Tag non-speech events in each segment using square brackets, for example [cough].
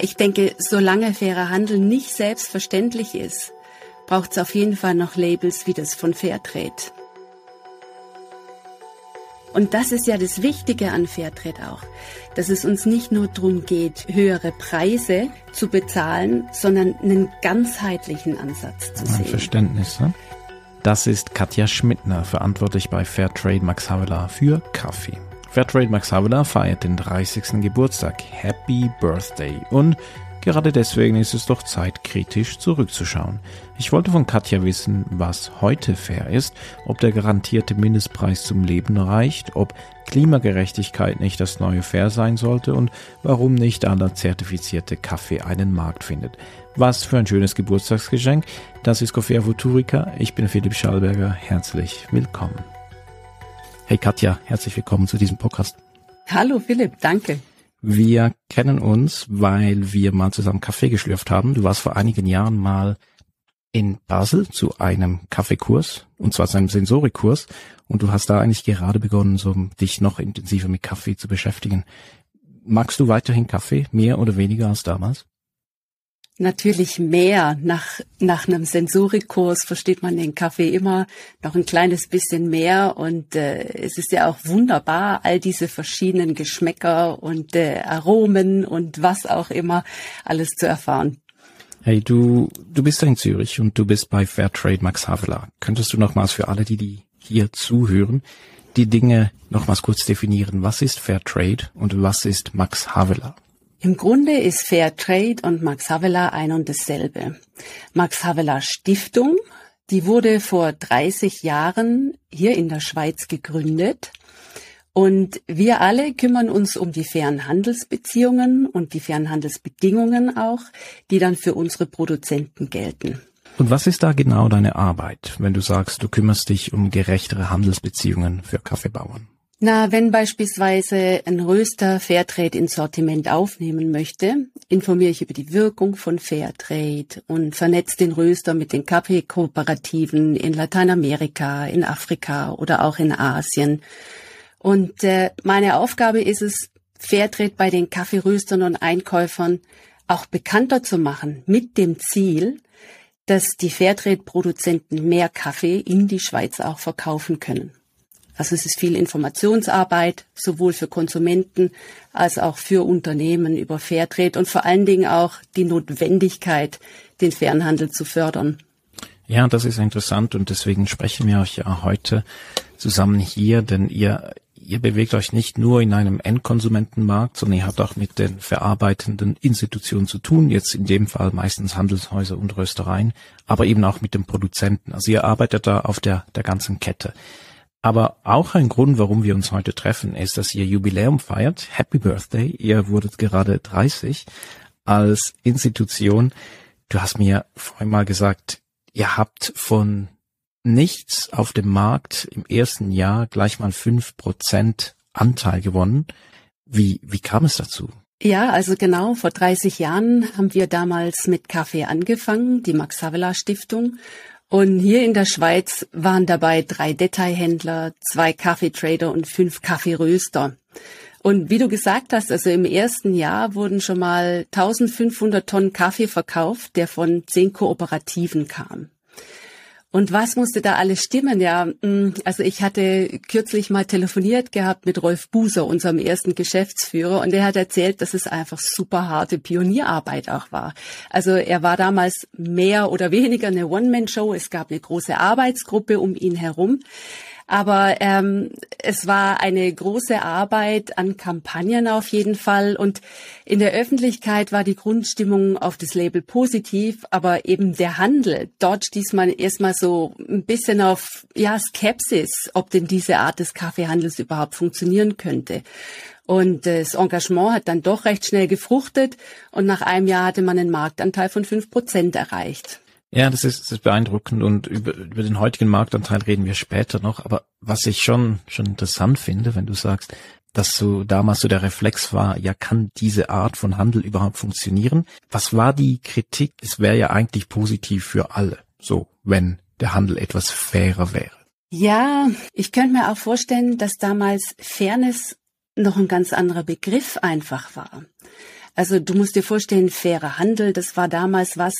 Ich denke, solange fairer Handel nicht selbstverständlich ist, braucht es auf jeden Fall noch Labels wie das von Fairtrade. Und das ist ja das Wichtige an Fairtrade auch, dass es uns nicht nur darum geht, höhere Preise zu bezahlen, sondern einen ganzheitlichen Ansatz zu sehen. Verständnis. Ne? Das ist Katja Schmidtner, verantwortlich bei Fairtrade Max Havelaar für Kaffee. Fairtrade Max Havelaar feiert den 30. Geburtstag. Happy Birthday! Und Gerade deswegen ist es doch Zeit, kritisch zurückzuschauen. Ich wollte von Katja wissen, was heute fair ist, ob der garantierte Mindestpreis zum Leben reicht, ob Klimagerechtigkeit nicht das neue Fair sein sollte und warum nicht aller zertifizierte Kaffee einen Markt findet. Was für ein schönes Geburtstagsgeschenk. Das ist Coffea Futurica. Ich bin Philipp Schallberger. Herzlich willkommen. Hey Katja, herzlich willkommen zu diesem Podcast. Hallo Philipp, danke. Wir kennen uns, weil wir mal zusammen Kaffee geschlürft haben. Du warst vor einigen Jahren mal in Basel zu einem Kaffeekurs, und zwar zu einem Sensorikkurs, und du hast da eigentlich gerade begonnen, so dich noch intensiver mit Kaffee zu beschäftigen. Magst du weiterhin Kaffee, mehr oder weniger als damals? Natürlich mehr. Nach, nach einem Sensorikkurs versteht man den Kaffee immer noch ein kleines bisschen mehr. Und äh, es ist ja auch wunderbar, all diese verschiedenen Geschmäcker und äh, Aromen und was auch immer alles zu erfahren. Hey, du, du bist ja in Zürich und du bist bei Fairtrade Max Havelaar. Könntest du nochmals für alle, die, die hier zuhören, die Dinge nochmals kurz definieren? Was ist Fairtrade und was ist Max Havelaar? Im Grunde ist Fair Trade und Max Havelaar ein und dasselbe. Max Havelaar Stiftung, die wurde vor 30 Jahren hier in der Schweiz gegründet. Und wir alle kümmern uns um die fairen Handelsbeziehungen und die fairen Handelsbedingungen auch, die dann für unsere Produzenten gelten. Und was ist da genau deine Arbeit, wenn du sagst, du kümmerst dich um gerechtere Handelsbeziehungen für Kaffeebauern? Na, wenn beispielsweise ein Röster Fairtrade ins Sortiment aufnehmen möchte, informiere ich über die Wirkung von Fairtrade und vernetze den Röster mit den Kaffeekooperativen in Lateinamerika, in Afrika oder auch in Asien. Und äh, meine Aufgabe ist es, Fairtrade bei den Kaffeeröstern und Einkäufern auch bekannter zu machen, mit dem Ziel, dass die Fairtrade-Produzenten mehr Kaffee in die Schweiz auch verkaufen können. Also es ist viel Informationsarbeit, sowohl für Konsumenten als auch für Unternehmen über Fairtrade und vor allen Dingen auch die Notwendigkeit, den fairen Handel zu fördern. Ja, das ist interessant und deswegen sprechen wir euch ja heute zusammen hier, denn ihr, ihr bewegt euch nicht nur in einem Endkonsumentenmarkt, sondern ihr habt auch mit den verarbeitenden Institutionen zu tun, jetzt in dem Fall meistens Handelshäuser und Röstereien, aber eben auch mit dem Produzenten. Also ihr arbeitet da auf der, der ganzen Kette. Aber auch ein Grund, warum wir uns heute treffen, ist, dass ihr Jubiläum feiert. Happy Birthday. Ihr wurdet gerade 30 als Institution. Du hast mir vorhin mal gesagt, ihr habt von nichts auf dem Markt im ersten Jahr gleich mal fünf Prozent Anteil gewonnen. Wie, wie kam es dazu? Ja, also genau, vor 30 Jahren haben wir damals mit Kaffee angefangen, die Max Havelaar Stiftung. Und hier in der Schweiz waren dabei drei Detailhändler, zwei Kaffeetrader und fünf Kaffeeröster. Und wie du gesagt hast, also im ersten Jahr wurden schon mal 1500 Tonnen Kaffee verkauft, der von zehn Kooperativen kam. Und was musste da alles stimmen? Ja, mm, also ich hatte kürzlich mal telefoniert gehabt mit Rolf Buser, unserem ersten Geschäftsführer, und er hat erzählt, dass es einfach super harte Pionierarbeit auch war. Also er war damals mehr oder weniger eine One-Man-Show. Es gab eine große Arbeitsgruppe um ihn herum. Aber ähm, es war eine große Arbeit an Kampagnen auf jeden Fall. Und in der Öffentlichkeit war die Grundstimmung auf das Label positiv, aber eben der Handel, dort stieß man erstmal so ein bisschen auf ja, Skepsis, ob denn diese Art des Kaffeehandels überhaupt funktionieren könnte. Und das Engagement hat dann doch recht schnell gefruchtet und nach einem Jahr hatte man einen Marktanteil von fünf Prozent erreicht. Ja, das ist, das ist beeindruckend und über, über den heutigen Marktanteil reden wir später noch. Aber was ich schon, schon interessant finde, wenn du sagst, dass so damals so der Reflex war, ja, kann diese Art von Handel überhaupt funktionieren? Was war die Kritik? Es wäre ja eigentlich positiv für alle, so, wenn der Handel etwas fairer wäre. Ja, ich könnte mir auch vorstellen, dass damals Fairness noch ein ganz anderer Begriff einfach war. Also du musst dir vorstellen, fairer Handel, das war damals was,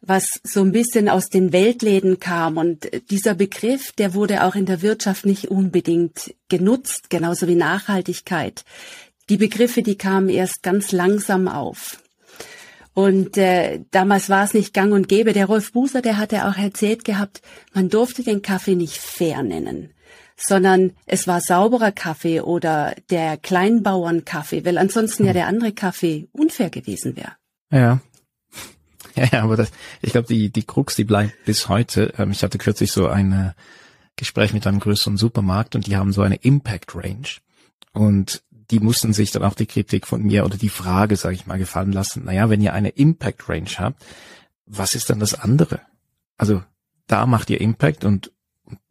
was so ein bisschen aus den Weltläden kam. Und dieser Begriff, der wurde auch in der Wirtschaft nicht unbedingt genutzt, genauso wie Nachhaltigkeit. Die Begriffe, die kamen erst ganz langsam auf. Und äh, damals war es nicht gang und gäbe. Der Rolf Buser, der hatte auch erzählt gehabt, man durfte den Kaffee nicht fair nennen, sondern es war sauberer Kaffee oder der Kleinbauernkaffee, weil ansonsten ja der andere Kaffee unfair gewesen wäre. Ja. [laughs] Ja, ja, aber das, ich glaube, die, die Krux, die bleibt bis heute. Ähm, ich hatte kürzlich so ein äh, Gespräch mit einem größeren Supermarkt und die haben so eine Impact Range. Und die mussten sich dann auch die Kritik von mir oder die Frage, sage ich mal, gefallen lassen. Naja, wenn ihr eine Impact Range habt, was ist dann das andere? Also da macht ihr Impact und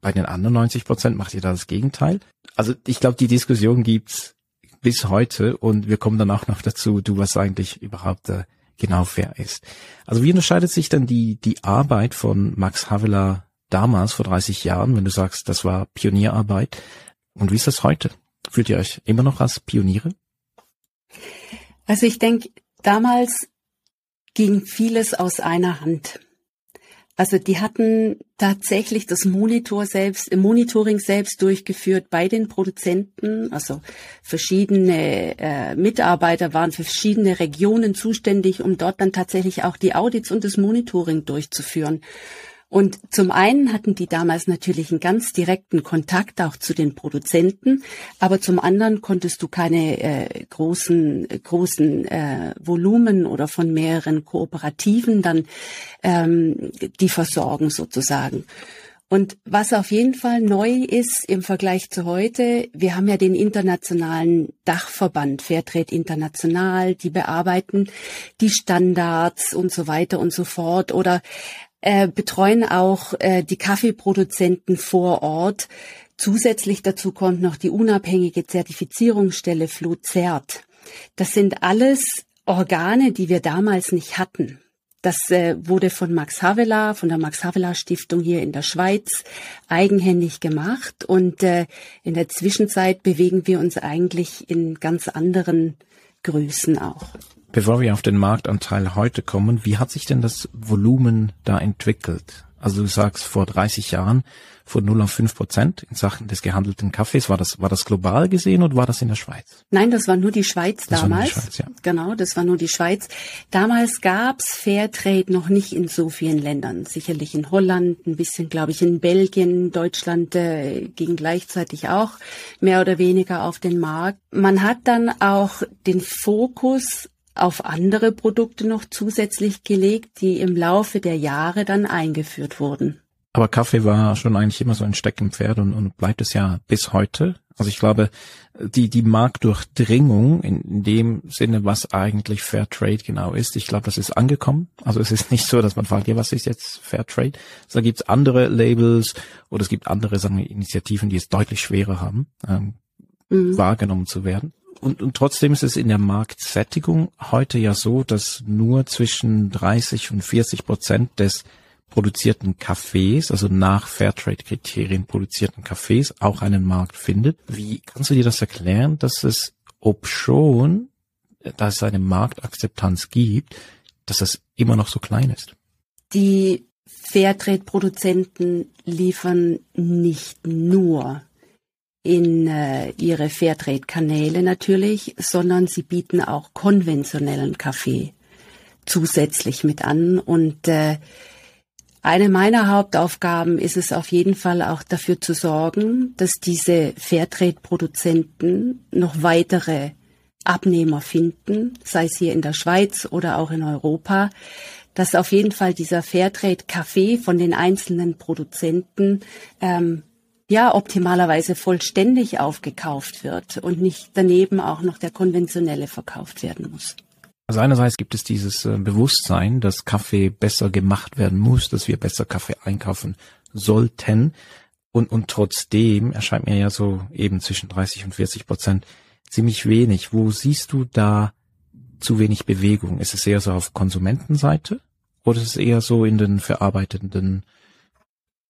bei den anderen 90 Prozent macht ihr da das Gegenteil. Also ich glaube, die Diskussion gibt's bis heute und wir kommen dann auch noch dazu, du was eigentlich überhaupt äh, genau fair ist. Also wie unterscheidet sich dann die die Arbeit von Max Havelaar damals vor 30 Jahren, wenn du sagst, das war Pionierarbeit und wie ist das heute? Fühlt ihr euch immer noch als Pioniere? Also ich denke, damals ging vieles aus einer Hand. Also die hatten tatsächlich das Monitor selbst, im Monitoring selbst durchgeführt bei den Produzenten. Also verschiedene äh, Mitarbeiter waren für verschiedene Regionen zuständig, um dort dann tatsächlich auch die Audits und das Monitoring durchzuführen. Und zum einen hatten die damals natürlich einen ganz direkten Kontakt auch zu den Produzenten, aber zum anderen konntest du keine äh, großen großen äh, Volumen oder von mehreren Kooperativen dann ähm, die versorgen sozusagen. Und was auf jeden Fall neu ist im Vergleich zu heute, wir haben ja den internationalen Dachverband Fairtrade International, die bearbeiten die Standards und so weiter und so fort oder äh, betreuen auch äh, die Kaffeeproduzenten vor Ort. Zusätzlich dazu kommt noch die unabhängige Zertifizierungsstelle Fluzert. Das sind alles Organe, die wir damals nicht hatten. Das äh, wurde von Max Havelaar, von der Max Havelaar Stiftung hier in der Schweiz eigenhändig gemacht und äh, in der Zwischenzeit bewegen wir uns eigentlich in ganz anderen Größen auch. Bevor wir auf den Marktanteil heute kommen, wie hat sich denn das Volumen da entwickelt? Also du sagst vor 30 Jahren von 0 auf 5 Prozent in Sachen des gehandelten Kaffees. War das, war das global gesehen oder war das in der Schweiz? Nein, das war nur die Schweiz das damals. Die Schweiz, ja. Genau, das war nur die Schweiz. Damals gab's Fairtrade noch nicht in so vielen Ländern. Sicherlich in Holland, ein bisschen, glaube ich, in Belgien, Deutschland äh, ging gleichzeitig auch mehr oder weniger auf den Markt. Man hat dann auch den Fokus auf andere Produkte noch zusätzlich gelegt, die im Laufe der Jahre dann eingeführt wurden. Aber Kaffee war schon eigentlich immer so ein Steckenpferd und, und bleibt es ja bis heute. Also ich glaube, die, die Marktdurchdringung in, in dem Sinne, was eigentlich Fair Trade genau ist, ich glaube, das ist angekommen. Also es ist nicht so, dass man fragt, ja, was ist jetzt Fair Trade? Also da gibt es andere Labels oder es gibt andere sagen wir, Initiativen, die es deutlich schwerer haben, ähm, mhm. wahrgenommen zu werden und, und trotzdem ist es in der Marktsättigung heute ja so, dass nur zwischen 30 und 40 Prozent des produzierten Kaffees, also nach Fairtrade-Kriterien produzierten Kaffees, auch einen Markt findet. Wie kannst du dir das erklären, dass es, ob schon, dass es eine Marktakzeptanz gibt, dass das immer noch so klein ist? Die Fairtrade-Produzenten liefern nicht nur in äh, ihre Fairtrade-Kanäle natürlich, sondern sie bieten auch konventionellen Kaffee zusätzlich mit an. Und äh, eine meiner Hauptaufgaben ist es auf jeden Fall auch dafür zu sorgen, dass diese Fairtrade-Produzenten noch weitere Abnehmer finden, sei es hier in der Schweiz oder auch in Europa, dass auf jeden Fall dieser Fairtrade-Kaffee von den einzelnen Produzenten ähm, ja optimalerweise vollständig aufgekauft wird und nicht daneben auch noch der konventionelle verkauft werden muss. Also einerseits gibt es dieses äh, Bewusstsein, dass Kaffee besser gemacht werden muss, dass wir besser Kaffee einkaufen sollten. Und, und trotzdem erscheint mir ja so eben zwischen 30 und 40 Prozent ziemlich wenig. Wo siehst du da zu wenig Bewegung? Ist es eher so auf Konsumentenseite oder ist es eher so in den verarbeitenden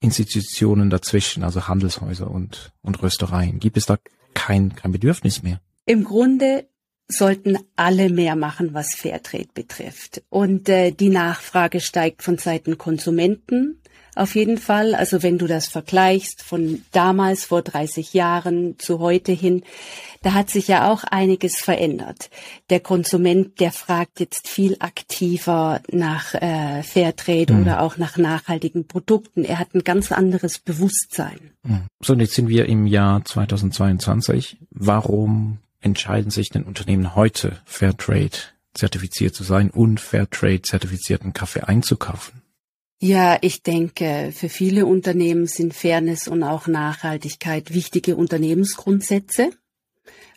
Institutionen dazwischen, also Handelshäuser und, und Röstereien? Gibt es da kein, kein Bedürfnis mehr? Im Grunde sollten alle mehr machen, was Fairtrade betrifft. Und äh, die Nachfrage steigt von Seiten Konsumenten auf jeden Fall. Also wenn du das vergleichst von damals vor 30 Jahren zu heute hin, da hat sich ja auch einiges verändert. Der Konsument, der fragt jetzt viel aktiver nach äh, Fairtrade mhm. oder auch nach nachhaltigen Produkten. Er hat ein ganz anderes Bewusstsein. Mhm. So, und jetzt sind wir im Jahr 2022. Warum entscheiden sich denn Unternehmen heute Fairtrade zertifiziert zu sein und Fairtrade zertifizierten Kaffee einzukaufen? Ja, ich denke, für viele Unternehmen sind Fairness und auch Nachhaltigkeit wichtige Unternehmensgrundsätze.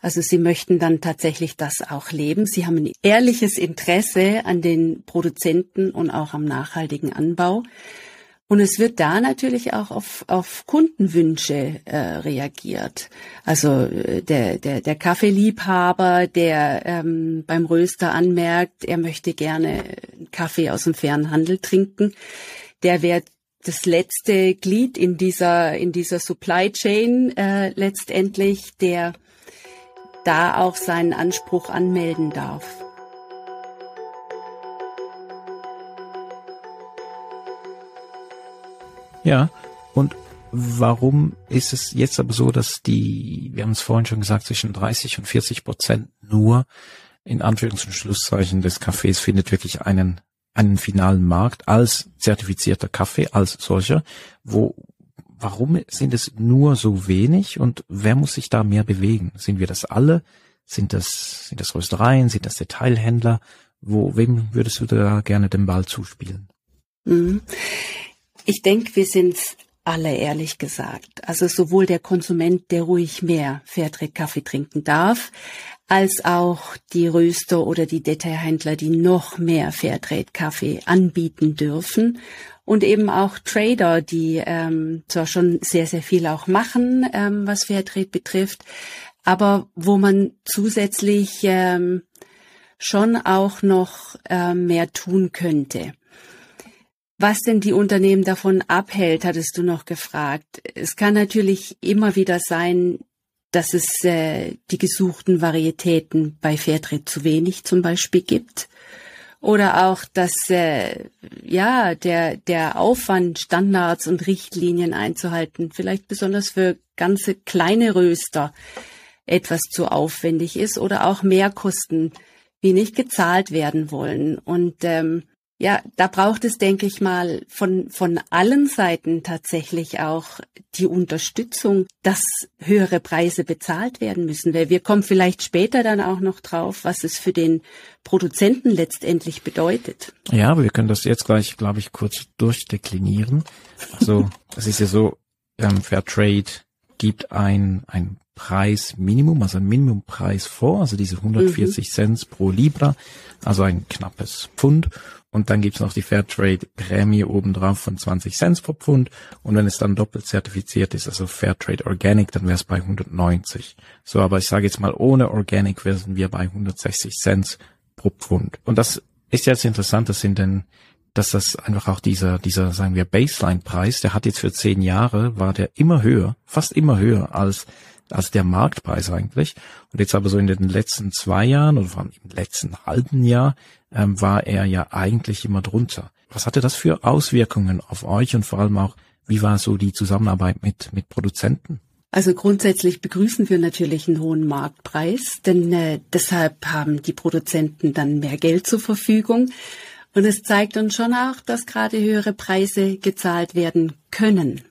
Also sie möchten dann tatsächlich das auch leben. Sie haben ein ehrliches Interesse an den Produzenten und auch am nachhaltigen Anbau. Und es wird da natürlich auch auf, auf Kundenwünsche äh, reagiert. Also äh, der, der, der Kaffeeliebhaber, der ähm, beim Röster anmerkt, er möchte gerne Kaffee aus dem fairen Handel trinken, der wird das letzte Glied in dieser in dieser Supply Chain äh, letztendlich, der da auch seinen Anspruch anmelden darf. Ja, und warum ist es jetzt aber so, dass die, wir haben es vorhin schon gesagt, zwischen 30 und 40 Prozent nur in Anführungs- und Schlusszeichen des Kaffees findet wirklich einen, einen finalen Markt als zertifizierter Kaffee, als solcher. Wo, warum sind es nur so wenig und wer muss sich da mehr bewegen? Sind wir das alle? Sind das, sind das Röstereien? Sind das Detailhändler? Wo, wem würdest du da gerne den Ball zuspielen? Mhm. Ich denke, wir sind alle ehrlich gesagt. Also sowohl der Konsument, der ruhig mehr Fairtrade-Kaffee trinken darf, als auch die Röster oder die Detailhändler, die noch mehr Fairtrade-Kaffee anbieten dürfen. Und eben auch Trader, die ähm, zwar schon sehr, sehr viel auch machen, ähm, was Fairtrade betrifft, aber wo man zusätzlich ähm, schon auch noch ähm, mehr tun könnte. Was denn die Unternehmen davon abhält, hattest du noch gefragt. Es kann natürlich immer wieder sein, dass es äh, die gesuchten Varietäten bei Fairtrade zu wenig zum Beispiel gibt. Oder auch, dass äh, ja der, der Aufwand, Standards und Richtlinien einzuhalten, vielleicht besonders für ganze kleine Röster etwas zu aufwendig ist oder auch Mehrkosten, wie nicht gezahlt werden wollen. Und ähm, ja, da braucht es, denke ich mal, von, von allen Seiten tatsächlich auch die Unterstützung, dass höhere Preise bezahlt werden müssen. Weil wir kommen vielleicht später dann auch noch drauf, was es für den Produzenten letztendlich bedeutet. Ja, aber wir können das jetzt gleich, glaube ich, kurz durchdeklinieren. Also, es ist ja so, ähm, Fairtrade gibt ein, ein Preisminimum, also ein Minimumpreis vor, also diese 140 mhm. Cent pro Libra, also ein knappes Pfund. Und dann gibt's noch die Fairtrade-Prämie obendrauf von 20 Cent pro Pfund. Und wenn es dann doppelt zertifiziert ist, also Fairtrade Organic, dann wäre es bei 190. So, aber ich sage jetzt mal, ohne Organic wären wir bei 160 Cent pro Pfund. Und das ist jetzt interessant, das sind denn, dass das einfach auch dieser, dieser, sagen wir, Baseline-Preis, der hat jetzt für zehn Jahre, war der immer höher, fast immer höher als als der Marktpreis eigentlich. Und jetzt aber so in den letzten zwei Jahren oder vor allem im letzten halben Jahr ähm, war er ja eigentlich immer drunter. Was hatte das für Auswirkungen auf euch und vor allem auch, wie war so die Zusammenarbeit mit, mit Produzenten? Also grundsätzlich begrüßen wir natürlich einen hohen Marktpreis, denn äh, deshalb haben die Produzenten dann mehr Geld zur Verfügung. Und es zeigt uns schon auch, dass gerade höhere Preise gezahlt werden können.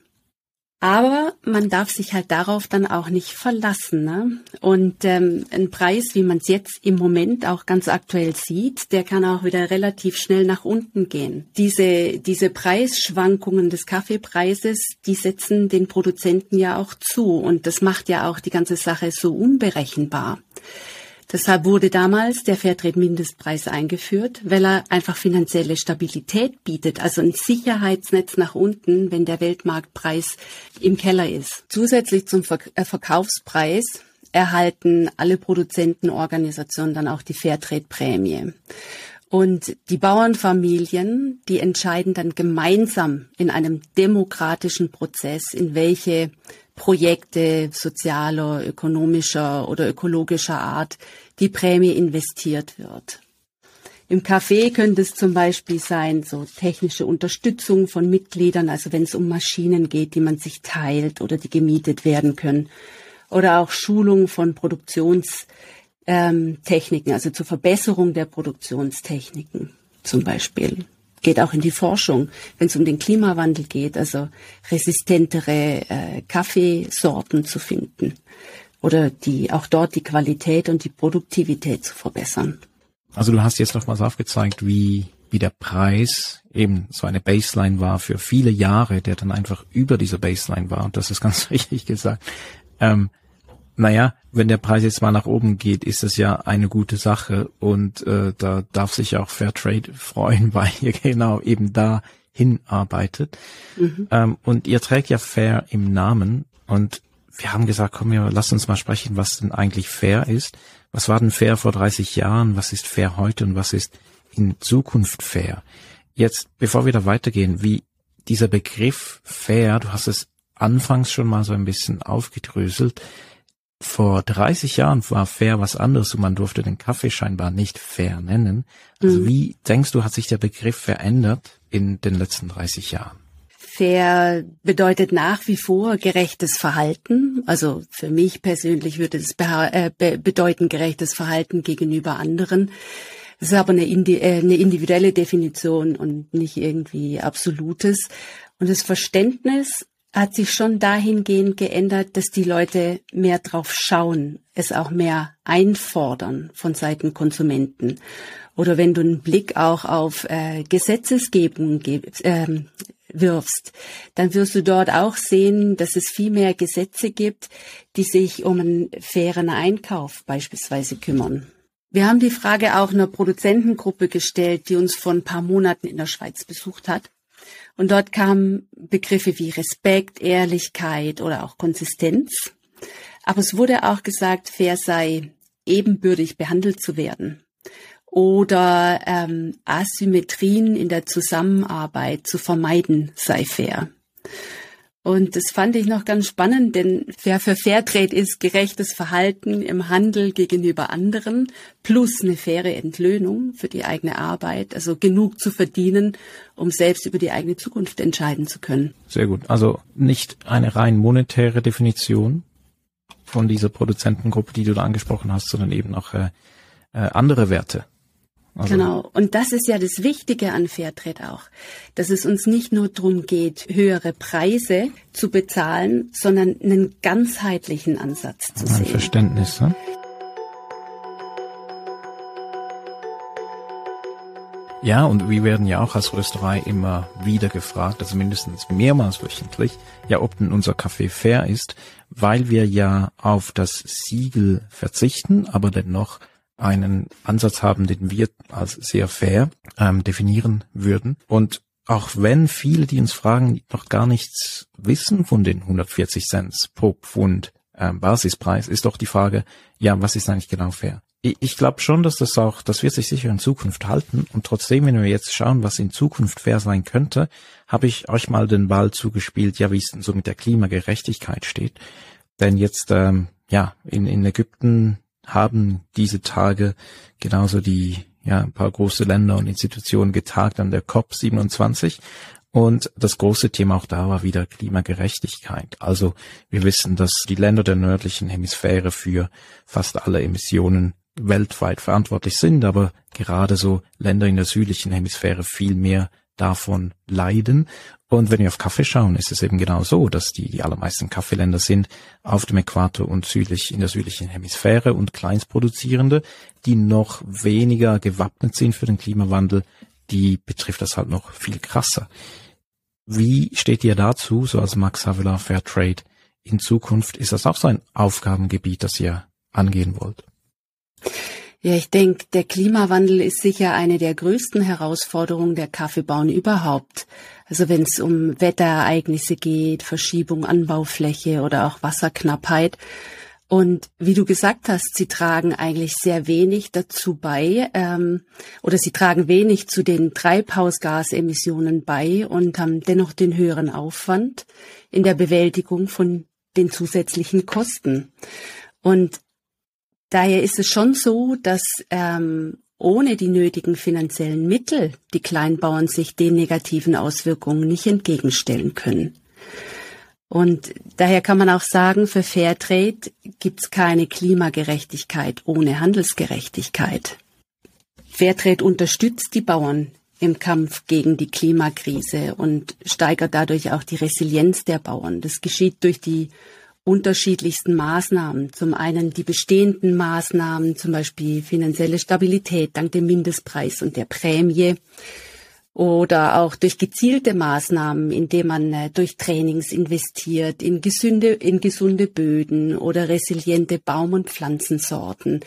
Aber man darf sich halt darauf dann auch nicht verlassen. Ne? Und ähm, ein Preis, wie man es jetzt im Moment auch ganz aktuell sieht, der kann auch wieder relativ schnell nach unten gehen. Diese, diese Preisschwankungen des Kaffeepreises, die setzen den Produzenten ja auch zu. Und das macht ja auch die ganze Sache so unberechenbar. Deshalb wurde damals der Fairtrade-Mindestpreis eingeführt, weil er einfach finanzielle Stabilität bietet, also ein Sicherheitsnetz nach unten, wenn der Weltmarktpreis im Keller ist. Zusätzlich zum äh, Verkaufspreis erhalten alle Produzentenorganisationen dann auch die Fairtrade-Prämie. Und die Bauernfamilien, die entscheiden dann gemeinsam in einem demokratischen Prozess, in welche Projekte sozialer, ökonomischer oder ökologischer Art die Prämie investiert wird. Im Café könnte es zum Beispiel sein, so technische Unterstützung von Mitgliedern, also wenn es um Maschinen geht, die man sich teilt oder die gemietet werden können. Oder auch Schulung von Produktionstechniken, also zur Verbesserung der Produktionstechniken zum Beispiel. Geht auch in die Forschung, wenn es um den Klimawandel geht, also resistentere äh, Kaffeesorten zu finden oder die auch dort die Qualität und die Produktivität zu verbessern. Also du hast jetzt nochmals aufgezeigt, wie, wie der Preis eben so eine Baseline war für viele Jahre, der dann einfach über dieser Baseline war. Und das ist ganz [laughs] richtig gesagt. Ähm, naja, wenn der Preis jetzt mal nach oben geht, ist das ja eine gute Sache und äh, da darf sich auch Fairtrade [laughs] freuen, weil ihr genau eben da hinarbeitet. Mhm. Ähm, und ihr trägt ja Fair im Namen und wir haben gesagt, komm, ja, lass uns mal sprechen, was denn eigentlich fair ist. Was war denn fair vor 30 Jahren? Was ist fair heute und was ist in Zukunft fair? Jetzt, bevor wir da weitergehen, wie dieser Begriff fair, du hast es anfangs schon mal so ein bisschen aufgedröselt. Vor 30 Jahren war fair was anderes und man durfte den Kaffee scheinbar nicht fair nennen. Also mhm. wie denkst du, hat sich der Begriff verändert in den letzten 30 Jahren? Fair bedeutet nach wie vor gerechtes Verhalten. Also für mich persönlich würde es äh, bedeuten gerechtes Verhalten gegenüber anderen. Das ist aber eine, äh, eine individuelle Definition und nicht irgendwie absolutes. Und das Verständnis hat sich schon dahingehend geändert, dass die Leute mehr drauf schauen, es auch mehr einfordern von Seiten Konsumenten. Oder wenn du einen Blick auch auf äh, Gesetzesgebung äh, wirfst, dann wirst du dort auch sehen, dass es viel mehr Gesetze gibt, die sich um einen fairen Einkauf beispielsweise kümmern. Wir haben die Frage auch einer Produzentengruppe gestellt, die uns vor ein paar Monaten in der Schweiz besucht hat. Und dort kamen Begriffe wie Respekt, Ehrlichkeit oder auch Konsistenz. Aber es wurde auch gesagt, fair sei ebenbürtig behandelt zu werden oder ähm, Asymmetrien in der Zusammenarbeit zu vermeiden sei fair. Und das fand ich noch ganz spannend, denn Fair für Fairtrade ist gerechtes Verhalten im Handel gegenüber anderen plus eine faire Entlöhnung für die eigene Arbeit, also genug zu verdienen, um selbst über die eigene Zukunft entscheiden zu können. Sehr gut. Also nicht eine rein monetäre Definition von dieser Produzentengruppe, die du da angesprochen hast, sondern eben auch äh, äh, andere Werte. Also genau. Und das ist ja das Wichtige an Fairtrade auch, dass es uns nicht nur darum geht, höhere Preise zu bezahlen, sondern einen ganzheitlichen Ansatz zu Ein sehen. Verständnis. Ne? Ja, und wir werden ja auch als Rösterei immer wieder gefragt, also mindestens mehrmals wöchentlich, ja, ob denn unser Kaffee fair ist, weil wir ja auf das Siegel verzichten, aber dennoch einen Ansatz haben, den wir als sehr fair ähm, definieren würden. Und auch wenn viele, die uns fragen, noch gar nichts wissen von den 140 Cent pro Pfund ähm, Basispreis, ist doch die Frage, ja, was ist eigentlich genau fair? Ich, ich glaube schon, dass das auch, das wird sich sicher in Zukunft halten. Und trotzdem, wenn wir jetzt schauen, was in Zukunft fair sein könnte, habe ich euch mal den Ball zugespielt, ja, wie es denn so mit der Klimagerechtigkeit steht. Denn jetzt, ähm, ja, in, in Ägypten haben diese Tage genauso die ja ein paar große Länder und Institutionen getagt an der COP 27 und das große Thema auch da war wieder Klimagerechtigkeit. Also wir wissen, dass die Länder der nördlichen Hemisphäre für fast alle Emissionen weltweit verantwortlich sind, aber gerade so Länder in der südlichen Hemisphäre viel mehr davon leiden. Und wenn wir auf Kaffee schauen, ist es eben genau so, dass die, die allermeisten Kaffeeländer sind auf dem Äquator und südlich, in der südlichen Hemisphäre und Kleinstproduzierende, die noch weniger gewappnet sind für den Klimawandel, die betrifft das halt noch viel krasser. Wie steht ihr dazu, so als Max Havelaar Fairtrade in Zukunft? Ist das auch so ein Aufgabengebiet, das ihr angehen wollt? Ja, ich denke, der Klimawandel ist sicher eine der größten Herausforderungen der Kaffeebauen überhaupt. Also wenn es um Wetterereignisse geht, Verschiebung Anbaufläche oder auch Wasserknappheit. Und wie du gesagt hast, sie tragen eigentlich sehr wenig dazu bei ähm, oder sie tragen wenig zu den Treibhausgasemissionen bei und haben dennoch den höheren Aufwand in der Bewältigung von den zusätzlichen Kosten. Und daher ist es schon so, dass ähm, ohne die nötigen finanziellen Mittel die Kleinbauern sich den negativen Auswirkungen nicht entgegenstellen können. Und daher kann man auch sagen, für Fairtrade gibt es keine Klimagerechtigkeit ohne Handelsgerechtigkeit. Fairtrade unterstützt die Bauern im Kampf gegen die Klimakrise und steigert dadurch auch die Resilienz der Bauern. Das geschieht durch die unterschiedlichsten Maßnahmen. Zum einen die bestehenden Maßnahmen, zum Beispiel finanzielle Stabilität dank dem Mindestpreis und der Prämie oder auch durch gezielte Maßnahmen, indem man äh, durch Trainings investiert in gesunde, in gesunde Böden oder resiliente Baum- und Pflanzensorten.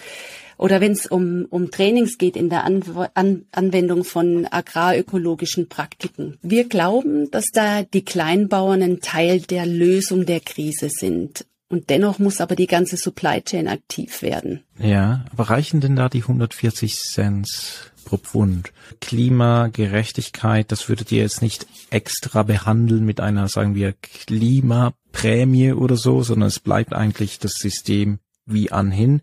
Oder wenn es um, um Trainings geht in der An An Anwendung von agrarökologischen Praktiken. Wir glauben, dass da die Kleinbauern ein Teil der Lösung der Krise sind. Und dennoch muss aber die ganze Supply Chain aktiv werden. Ja, aber reichen denn da die 140 Cent pro Pfund? Klimagerechtigkeit, das würdet ihr jetzt nicht extra behandeln mit einer, sagen wir, Klimaprämie oder so, sondern es bleibt eigentlich das System wie anhin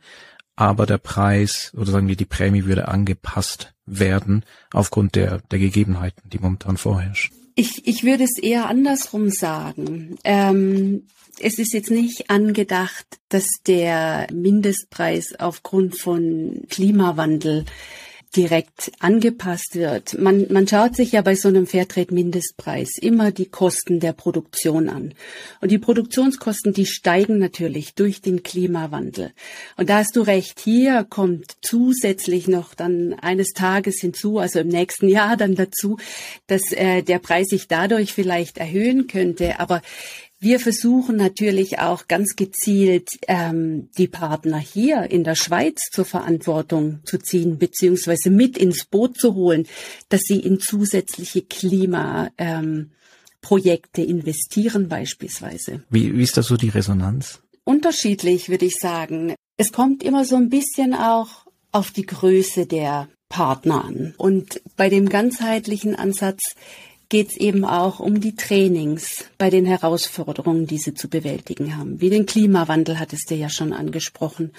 aber der Preis oder sagen wir die Prämie würde angepasst werden aufgrund der, der Gegebenheiten, die momentan vorherrschen. Ich, ich würde es eher andersrum sagen. Ähm, es ist jetzt nicht angedacht, dass der Mindestpreis aufgrund von Klimawandel direkt angepasst wird. Man, man schaut sich ja bei so einem Fairtrade-Mindestpreis immer die Kosten der Produktion an. Und die Produktionskosten, die steigen natürlich durch den Klimawandel. Und da hast du recht, hier kommt zusätzlich noch dann eines Tages hinzu, also im nächsten Jahr dann dazu, dass äh, der Preis sich dadurch vielleicht erhöhen könnte. Aber wir versuchen natürlich auch ganz gezielt ähm, die Partner hier in der Schweiz zur Verantwortung zu ziehen, beziehungsweise mit ins Boot zu holen, dass sie in zusätzliche Klimaprojekte ähm, investieren beispielsweise. Wie, wie ist da so die Resonanz? Unterschiedlich, würde ich sagen. Es kommt immer so ein bisschen auch auf die Größe der Partner an. Und bei dem ganzheitlichen Ansatz geht es eben auch um die Trainings bei den Herausforderungen, die sie zu bewältigen haben. Wie den Klimawandel hattest du ja schon angesprochen.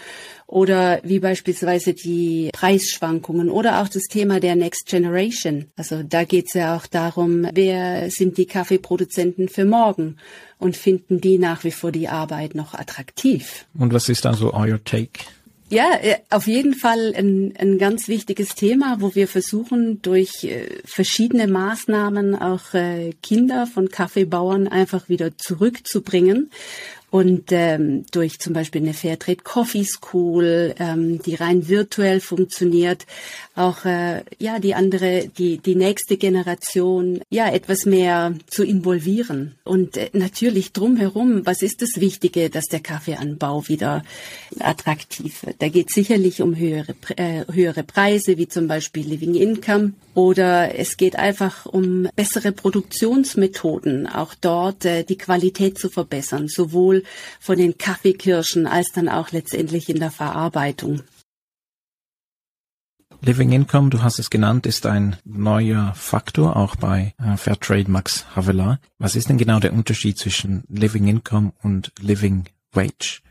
Oder wie beispielsweise die Preisschwankungen oder auch das Thema der Next Generation. Also da geht es ja auch darum, wer sind die Kaffeeproduzenten für morgen und finden die nach wie vor die Arbeit noch attraktiv. Und was ist also euer Take? Ja, äh, auf jeden Fall ein, ein ganz wichtiges Thema, wo wir versuchen, durch äh, verschiedene Maßnahmen auch äh, Kinder von Kaffeebauern einfach wieder zurückzubringen und ähm, durch zum Beispiel eine Fairtrade Coffee School, ähm, die rein virtuell funktioniert, auch äh, ja die andere, die die nächste Generation ja etwas mehr zu involvieren und äh, natürlich drumherum. Was ist das Wichtige, dass der Kaffeeanbau wieder attraktiv wird? Da geht sicherlich um höhere äh, höhere Preise, wie zum Beispiel Living Income, oder es geht einfach um bessere Produktionsmethoden, auch dort äh, die Qualität zu verbessern, sowohl von den Kaffeekirschen als dann auch letztendlich in der Verarbeitung. Living Income, du hast es genannt, ist ein neuer Faktor auch bei äh, Fairtrade Max Havelaar. Was ist denn genau der Unterschied zwischen Living Income und Living Wage?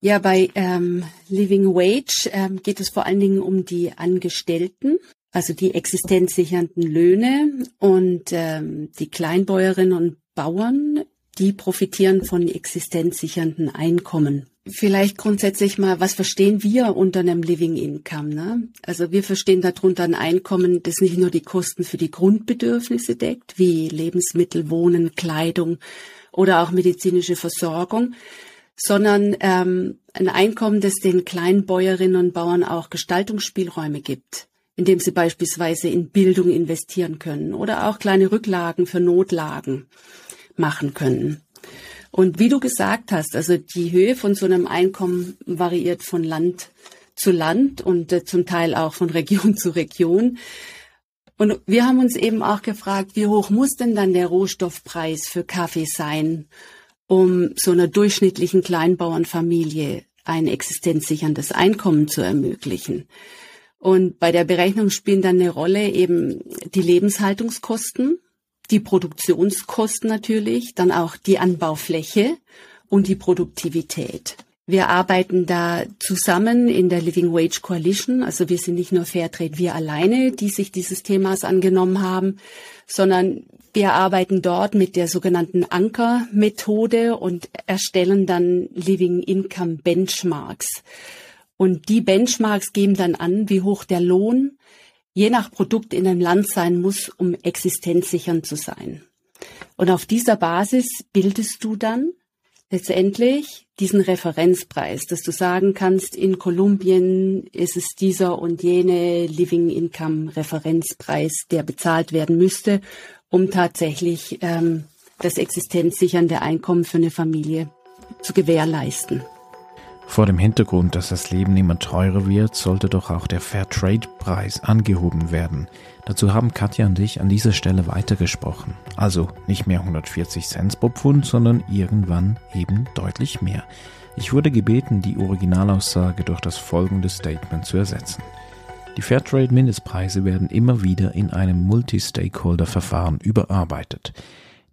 Ja, bei ähm, Living Wage ähm, geht es vor allen Dingen um die Angestellten also die existenzsichernden Löhne und ähm, die Kleinbäuerinnen und Bauern, die profitieren von existenzsichernden Einkommen. Vielleicht grundsätzlich mal, was verstehen wir unter einem Living Income? Ne? Also wir verstehen darunter ein Einkommen, das nicht nur die Kosten für die Grundbedürfnisse deckt, wie Lebensmittel, Wohnen, Kleidung oder auch medizinische Versorgung, sondern ähm, ein Einkommen, das den Kleinbäuerinnen und Bauern auch Gestaltungsspielräume gibt indem sie beispielsweise in Bildung investieren können oder auch kleine Rücklagen für Notlagen machen können. Und wie du gesagt hast, also die Höhe von so einem Einkommen variiert von Land zu Land und äh, zum Teil auch von [laughs] Region zu Region. Und wir haben uns eben auch gefragt, wie hoch muss denn dann der Rohstoffpreis für Kaffee sein, um so einer durchschnittlichen Kleinbauernfamilie ein existenzsicherndes Einkommen zu ermöglichen. Und bei der Berechnung spielen dann eine Rolle eben die Lebenshaltungskosten, die Produktionskosten natürlich, dann auch die Anbaufläche und die Produktivität. Wir arbeiten da zusammen in der Living Wage Coalition. Also wir sind nicht nur Fairtrade, wir alleine, die sich dieses Themas angenommen haben, sondern wir arbeiten dort mit der sogenannten Anker-Methode und erstellen dann Living Income Benchmarks. Und die Benchmarks geben dann an, wie hoch der Lohn je nach Produkt in einem Land sein muss, um existenzsichernd zu sein. Und auf dieser Basis bildest du dann letztendlich diesen Referenzpreis, dass du sagen kannst, in Kolumbien ist es dieser und jene Living Income Referenzpreis, der bezahlt werden müsste, um tatsächlich ähm, das existenzsichernde Einkommen für eine Familie zu gewährleisten. Vor dem Hintergrund, dass das Leben immer teurer wird, sollte doch auch der Fairtrade-Preis angehoben werden. Dazu haben Katja und ich an dieser Stelle weitergesprochen. Also nicht mehr 140 Cent pro Pfund, sondern irgendwann eben deutlich mehr. Ich wurde gebeten, die Originalaussage durch das folgende Statement zu ersetzen. Die Fairtrade-Mindestpreise werden immer wieder in einem Multi-Stakeholder-Verfahren überarbeitet.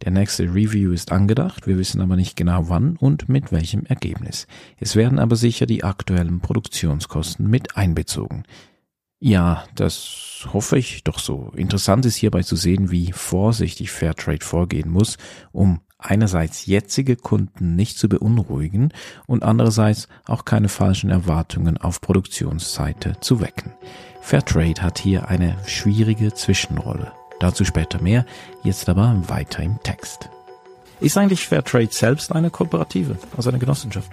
Der nächste Review ist angedacht, wir wissen aber nicht genau wann und mit welchem Ergebnis. Es werden aber sicher die aktuellen Produktionskosten mit einbezogen. Ja, das hoffe ich doch so. Interessant ist hierbei zu sehen, wie vorsichtig Fairtrade vorgehen muss, um einerseits jetzige Kunden nicht zu beunruhigen und andererseits auch keine falschen Erwartungen auf Produktionsseite zu wecken. Fairtrade hat hier eine schwierige Zwischenrolle. Dazu später mehr, jetzt aber weiter im Text. Ist eigentlich Fairtrade selbst eine Kooperative, also eine Genossenschaft?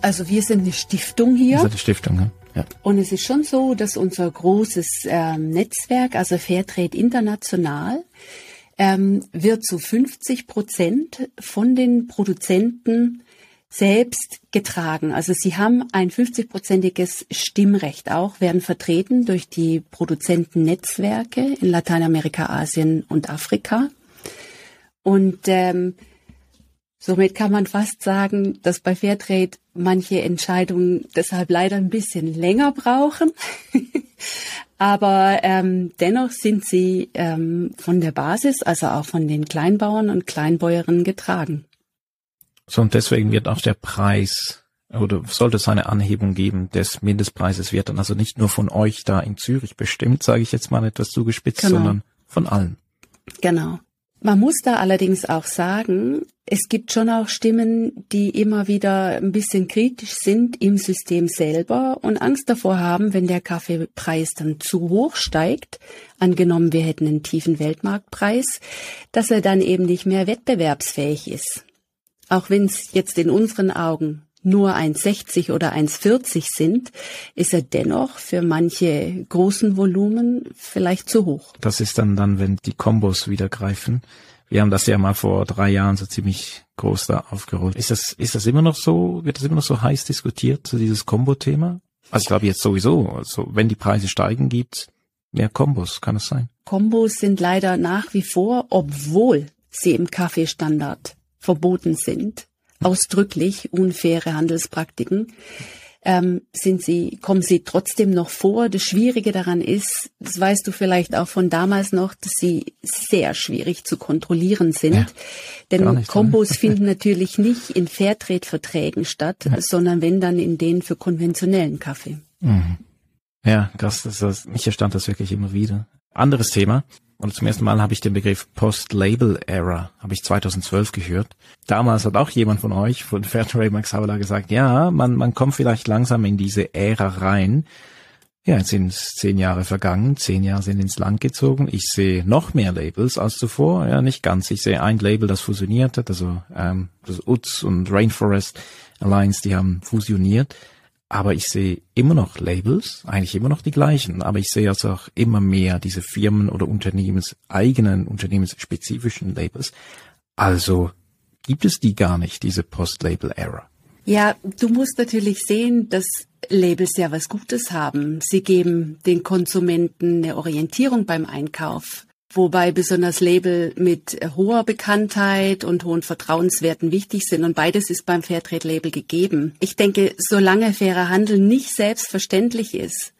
Also wir sind eine Stiftung hier. Also eine Stiftung, ja. ja. Und es ist schon so, dass unser großes ähm, Netzwerk, also Fairtrade International, ähm, wird zu 50 Prozent von den Produzenten selbst getragen. Also sie haben ein 50-prozentiges Stimmrecht auch, werden vertreten durch die Produzentennetzwerke in Lateinamerika, Asien und Afrika. Und ähm, somit kann man fast sagen, dass bei Fairtrade manche Entscheidungen deshalb leider ein bisschen länger brauchen. [laughs] Aber ähm, dennoch sind sie ähm, von der Basis, also auch von den Kleinbauern und Kleinbäuerinnen getragen. So, und deswegen wird auch der Preis oder sollte es eine Anhebung geben des Mindestpreises, wird dann also nicht nur von euch da in Zürich bestimmt, sage ich jetzt mal etwas zugespitzt, genau. sondern von allen. Genau. Man muss da allerdings auch sagen, es gibt schon auch Stimmen, die immer wieder ein bisschen kritisch sind im System selber und Angst davor haben, wenn der Kaffeepreis dann zu hoch steigt, angenommen wir hätten einen tiefen Weltmarktpreis, dass er dann eben nicht mehr wettbewerbsfähig ist. Auch wenn es jetzt in unseren Augen nur 1,60 oder 1,40 sind, ist er dennoch für manche großen Volumen vielleicht zu hoch. Das ist dann dann, wenn die Kombos wieder greifen. Wir haben das ja mal vor drei Jahren so ziemlich groß da aufgerollt. Ist das, ist das immer noch so, wird das immer noch so heiß diskutiert, so dieses Kombo-Thema? Also ich glaube jetzt sowieso, also wenn die Preise steigen, gibt's mehr Kombos, kann es sein? Kombos sind leider nach wie vor, obwohl sie im Kaffeestandard verboten sind, ausdrücklich unfaire Handelspraktiken, ähm, sind sie, kommen sie trotzdem noch vor. Das Schwierige daran ist, das weißt du vielleicht auch von damals noch, dass sie sehr schwierig zu kontrollieren sind. Ja, Denn Kombos finden natürlich nicht in Fairtrade-Verträgen statt, ja. sondern wenn dann in denen für konventionellen Kaffee. Mhm. Ja, krass, das, das, mich erstand das wirklich immer wieder. Anderes Thema. Und zum ersten Mal habe ich den Begriff Post-Label-Era, habe ich 2012 gehört. Damals hat auch jemand von euch, von Fairtrade Max Havela, gesagt, ja, man, man kommt vielleicht langsam in diese Ära rein. Ja, jetzt sind zehn Jahre vergangen, zehn Jahre sind ins Land gezogen. Ich sehe noch mehr Labels als zuvor. Ja, nicht ganz. Ich sehe ein Label, das fusioniert hat, also ähm, das UTS und Rainforest Alliance, die haben fusioniert. Aber ich sehe immer noch Labels, eigentlich immer noch die gleichen, aber ich sehe also auch immer mehr diese Firmen oder Unternehmenseigenen, unternehmensspezifischen Labels. Also gibt es die gar nicht, diese Post-Label-Era. Ja, du musst natürlich sehen, dass Labels ja was Gutes haben. Sie geben den Konsumenten eine Orientierung beim Einkauf wobei besonders Label mit hoher Bekanntheit und hohen Vertrauenswerten wichtig sind und beides ist beim Fairtrade-Label gegeben. Ich denke, solange fairer Handel nicht selbstverständlich ist,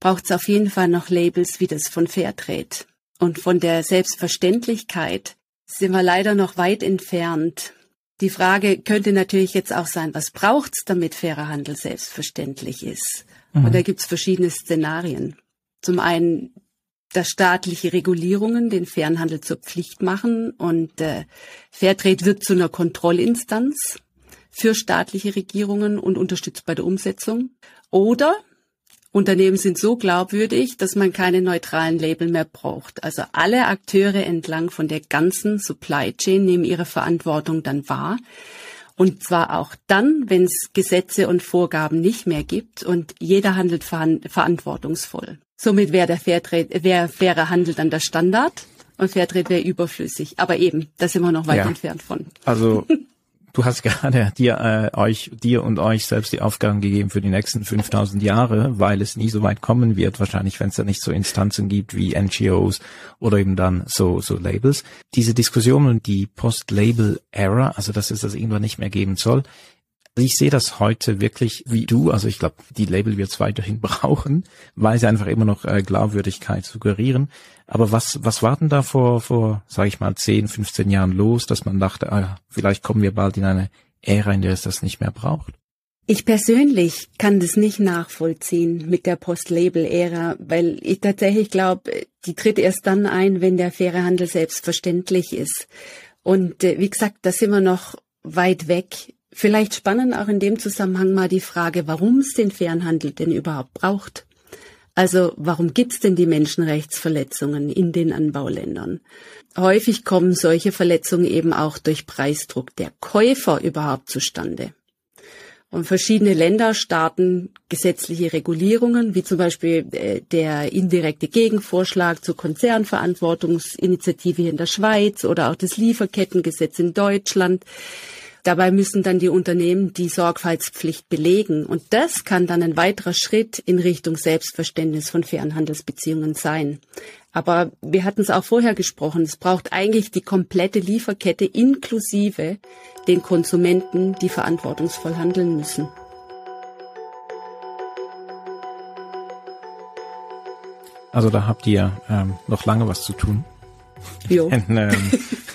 braucht es auf jeden Fall noch Labels wie das von Fairtrade. Und von der Selbstverständlichkeit sind wir leider noch weit entfernt. Die Frage könnte natürlich jetzt auch sein, was braucht's, damit fairer Handel selbstverständlich ist? Mhm. Und da gibt's verschiedene Szenarien. Zum einen, dass staatliche Regulierungen den fairen Handel zur Pflicht machen und äh, Fairtrade wird zu einer Kontrollinstanz für staatliche Regierungen und unterstützt bei der Umsetzung. Oder Unternehmen sind so glaubwürdig, dass man keine neutralen Label mehr braucht. Also alle Akteure entlang von der ganzen Supply Chain nehmen ihre Verantwortung dann wahr. Und zwar auch dann, wenn es Gesetze und Vorgaben nicht mehr gibt und jeder handelt verantwortungsvoll. Somit wäre der Fairtrade, wäre fairer Handel dann der Standard und Fairtrade wäre überflüssig. Aber eben, da sind wir noch weit ja. entfernt von. Also [laughs] Du hast gerade dir, äh, euch, dir und euch selbst die Aufgaben gegeben für die nächsten 5000 Jahre, weil es nie so weit kommen wird, wahrscheinlich, wenn es da nicht so Instanzen gibt wie NGOs oder eben dann so, so Labels. Diese Diskussion und die Post-Label-Era, also dass es das irgendwann nicht mehr geben soll, ich sehe das heute wirklich wie du. Also ich glaube, die Label wird es weiterhin [laughs] brauchen, weil sie einfach immer noch äh, Glaubwürdigkeit suggerieren. Aber was, was war denn da vor, vor, sage ich mal, 10, 15 Jahren los, dass man dachte, ah, vielleicht kommen wir bald in eine Ära, in der es das nicht mehr braucht? Ich persönlich kann das nicht nachvollziehen mit der Post-Label-Ära, weil ich tatsächlich glaube, die tritt erst dann ein, wenn der faire Handel selbstverständlich ist. Und äh, wie gesagt, da sind wir noch weit weg. Vielleicht spannend auch in dem Zusammenhang mal die Frage, warum es den fairen Handel denn überhaupt braucht. Also warum gibt's denn die Menschenrechtsverletzungen in den Anbauländern? Häufig kommen solche Verletzungen eben auch durch Preisdruck der Käufer überhaupt zustande. Und verschiedene Länder starten gesetzliche Regulierungen, wie zum Beispiel äh, der indirekte Gegenvorschlag zur Konzernverantwortungsinitiative in der Schweiz oder auch das Lieferkettengesetz in Deutschland. Dabei müssen dann die Unternehmen die Sorgfaltspflicht belegen. Und das kann dann ein weiterer Schritt in Richtung Selbstverständnis von fairen Handelsbeziehungen sein. Aber wir hatten es auch vorher gesprochen, es braucht eigentlich die komplette Lieferkette inklusive den Konsumenten, die verantwortungsvoll handeln müssen. Also da habt ihr ähm, noch lange was zu tun. Jo. [laughs] Und, ähm, [laughs]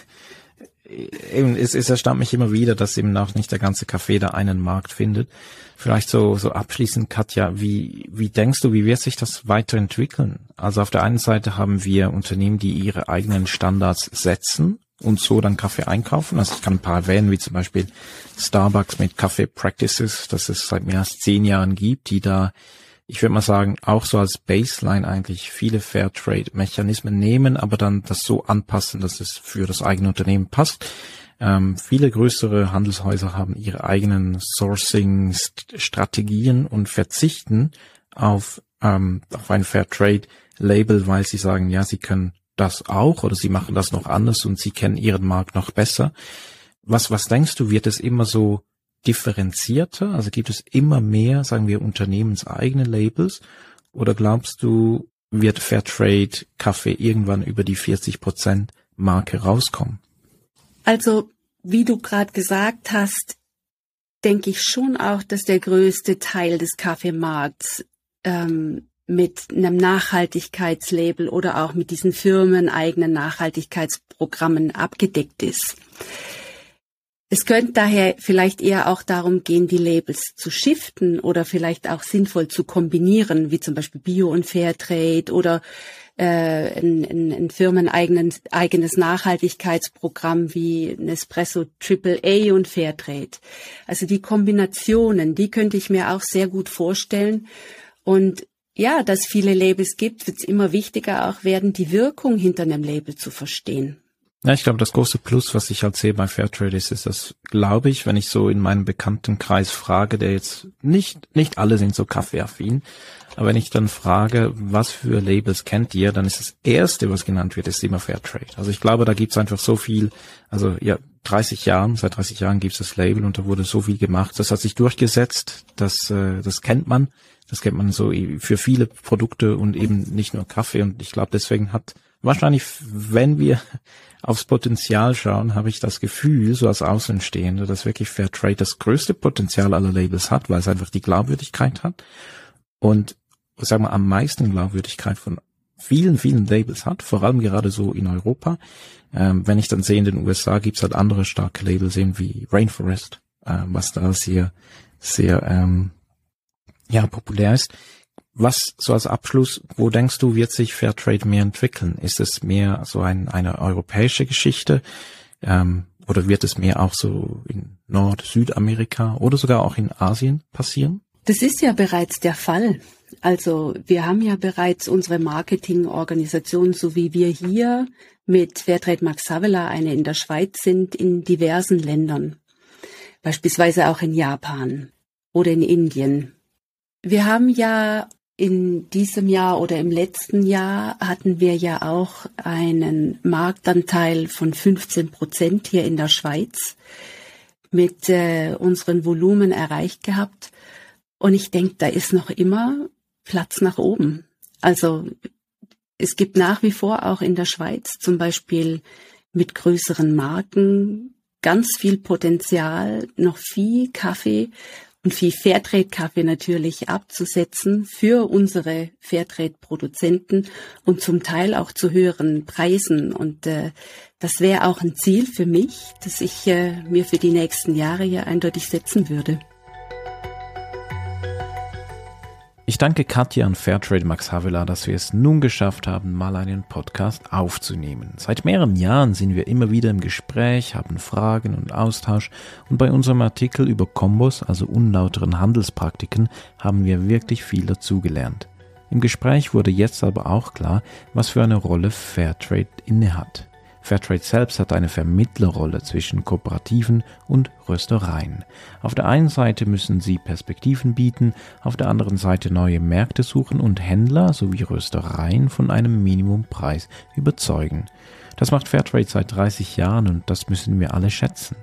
eben, es, es erstaunt mich immer wieder, dass eben auch nicht der ganze Kaffee da einen Markt findet. Vielleicht so, so abschließend, Katja, wie, wie denkst du, wie wird sich das weiterentwickeln? Also auf der einen Seite haben wir Unternehmen, die ihre eigenen Standards setzen und so dann Kaffee einkaufen. Also ich kann ein paar erwähnen, wie zum Beispiel Starbucks mit Kaffee Practices, das es seit mehr als zehn Jahren gibt, die da ich würde mal sagen, auch so als Baseline eigentlich viele Fairtrade-Mechanismen nehmen, aber dann das so anpassen, dass es für das eigene Unternehmen passt. Ähm, viele größere Handelshäuser haben ihre eigenen Sourcing-Strategien und verzichten auf, ähm, auf ein Fairtrade-Label, weil sie sagen, ja, sie können das auch oder sie machen das noch anders und sie kennen ihren Markt noch besser. Was, was denkst du, wird es immer so differenzierter? Also gibt es immer mehr, sagen wir, unternehmenseigene Labels? Oder glaubst du, wird Fairtrade Kaffee irgendwann über die 40 Prozent Marke rauskommen? Also, wie du gerade gesagt hast, denke ich schon auch, dass der größte Teil des Kaffeemarkts ähm, mit einem Nachhaltigkeitslabel oder auch mit diesen firmeneigenen Nachhaltigkeitsprogrammen abgedeckt ist. Es könnte daher vielleicht eher auch darum gehen, die Labels zu shiften oder vielleicht auch sinnvoll zu kombinieren, wie zum Beispiel Bio und Fairtrade oder äh, ein, ein, ein firmeneigenes eigenes Nachhaltigkeitsprogramm wie Nespresso AAA und Fairtrade. Also die Kombinationen, die könnte ich mir auch sehr gut vorstellen. Und ja, dass viele Labels gibt, wird es immer wichtiger auch werden, die Wirkung hinter einem Label zu verstehen. Ja, ich glaube, das große Plus, was ich halt sehe bei Fairtrade ist, ist das, glaube ich, wenn ich so in meinem Bekanntenkreis frage, der jetzt nicht, nicht alle sind so kaffeeaffin, aber wenn ich dann frage, was für Labels kennt ihr, dann ist das erste, was genannt wird, ist immer Fairtrade. Also ich glaube, da gibt's einfach so viel, also ja, 30 Jahren, seit 30 Jahren gibt's das Label und da wurde so viel gemacht. Das hat sich durchgesetzt, das, äh, das kennt man. Das kennt man so für viele Produkte und eben nicht nur Kaffee. Und ich glaube, deswegen hat wahrscheinlich, wenn wir aufs Potenzial schauen, habe ich das Gefühl, so als Außenstehende, dass wirklich Fairtrade das größte Potenzial aller Labels hat, weil es einfach die Glaubwürdigkeit hat und sagen wir am meisten Glaubwürdigkeit von vielen, vielen Labels hat, vor allem gerade so in Europa. Ähm, wenn ich dann sehe, in den USA gibt's halt andere starke Labels eben wie Rainforest, äh, was da sehr, sehr ähm, ja, populär ist. Was so als Abschluss, wo denkst du, wird sich Fairtrade mehr entwickeln? Ist es mehr so ein, eine europäische Geschichte? Ähm, oder wird es mehr auch so in Nord-, Südamerika oder sogar auch in Asien passieren? Das ist ja bereits der Fall. Also wir haben ja bereits unsere Marketingorganisation, so wie wir hier mit Fairtrade Max Havela eine in der Schweiz sind, in diversen Ländern. Beispielsweise auch in Japan oder in Indien. Wir haben ja in diesem Jahr oder im letzten Jahr hatten wir ja auch einen Marktanteil von 15 Prozent hier in der Schweiz mit äh, unseren Volumen erreicht gehabt. Und ich denke, da ist noch immer Platz nach oben. Also es gibt nach wie vor auch in der Schweiz zum Beispiel mit größeren Marken ganz viel Potenzial, noch viel Kaffee und viel Fairtrade-Kaffee natürlich abzusetzen für unsere Fairtrade-Produzenten und zum Teil auch zu höheren Preisen. Und äh, das wäre auch ein Ziel für mich, das ich äh, mir für die nächsten Jahre hier eindeutig setzen würde. Ich danke Katja und Fairtrade Max Havela, dass wir es nun geschafft haben, mal einen Podcast aufzunehmen. Seit mehreren Jahren sind wir immer wieder im Gespräch, haben Fragen und Austausch und bei unserem Artikel über Kombos, also unlauteren Handelspraktiken, haben wir wirklich viel dazugelernt. Im Gespräch wurde jetzt aber auch klar, was für eine Rolle Fairtrade innehat. Fairtrade selbst hat eine Vermittlerrolle zwischen Kooperativen und Röstereien. Auf der einen Seite müssen sie Perspektiven bieten, auf der anderen Seite neue Märkte suchen und Händler sowie Röstereien von einem Minimumpreis überzeugen. Das macht Fairtrade seit 30 Jahren und das müssen wir alle schätzen.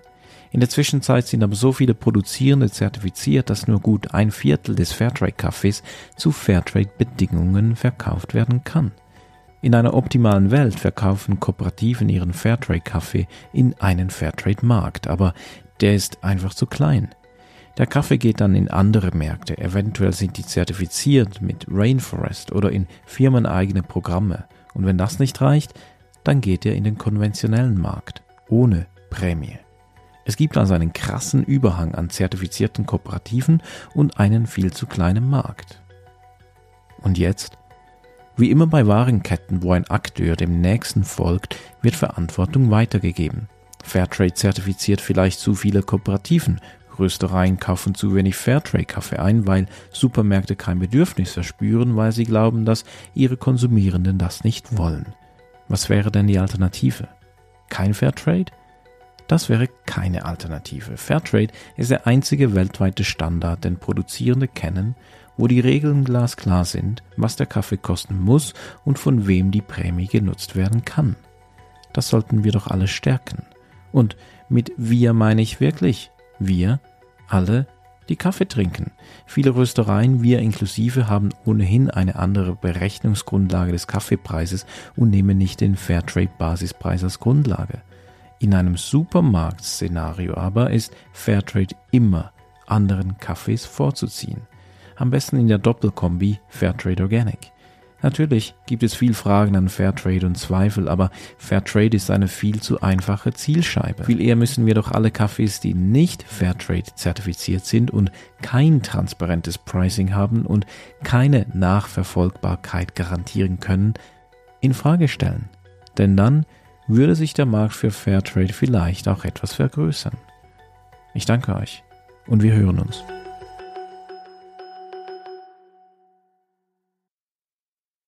In der Zwischenzeit sind aber so viele Produzierende zertifiziert, dass nur gut ein Viertel des Fairtrade-Kaffees zu Fairtrade-Bedingungen verkauft werden kann. In einer optimalen Welt verkaufen Kooperativen ihren Fairtrade-Kaffee in einen Fairtrade-Markt, aber der ist einfach zu klein. Der Kaffee geht dann in andere Märkte, eventuell sind die zertifiziert mit Rainforest oder in firmeneigene Programme. Und wenn das nicht reicht, dann geht er in den konventionellen Markt, ohne Prämie. Es gibt also einen krassen Überhang an zertifizierten Kooperativen und einen viel zu kleinen Markt. Und jetzt wie immer bei Warenketten, wo ein Akteur dem nächsten folgt, wird Verantwortung weitergegeben. Fairtrade zertifiziert vielleicht zu viele Kooperativen, Röstereien kaufen zu wenig Fairtrade-Kaffee ein, weil Supermärkte kein Bedürfnis verspüren, weil sie glauben, dass ihre Konsumierenden das nicht wollen. Was wäre denn die Alternative? Kein Fairtrade? Das wäre keine Alternative. Fairtrade ist der einzige weltweite Standard, den Produzierende kennen wo die Regeln glasklar sind, was der Kaffee kosten muss und von wem die Prämie genutzt werden kann. Das sollten wir doch alle stärken. Und mit wir meine ich wirklich wir alle, die Kaffee trinken. Viele Röstereien, wir inklusive, haben ohnehin eine andere Berechnungsgrundlage des Kaffeepreises und nehmen nicht den Fairtrade-Basispreis als Grundlage. In einem Supermarktszenario aber ist Fairtrade immer anderen Kaffees vorzuziehen am besten in der Doppelkombi Fairtrade Organic. Natürlich gibt es viel Fragen an Fairtrade und Zweifel, aber Fairtrade ist eine viel zu einfache Zielscheibe. Viel eher müssen wir doch alle Kaffees, die nicht Fairtrade zertifiziert sind und kein transparentes Pricing haben und keine Nachverfolgbarkeit garantieren können, in Frage stellen. Denn dann würde sich der Markt für Fairtrade vielleicht auch etwas vergrößern. Ich danke euch und wir hören uns.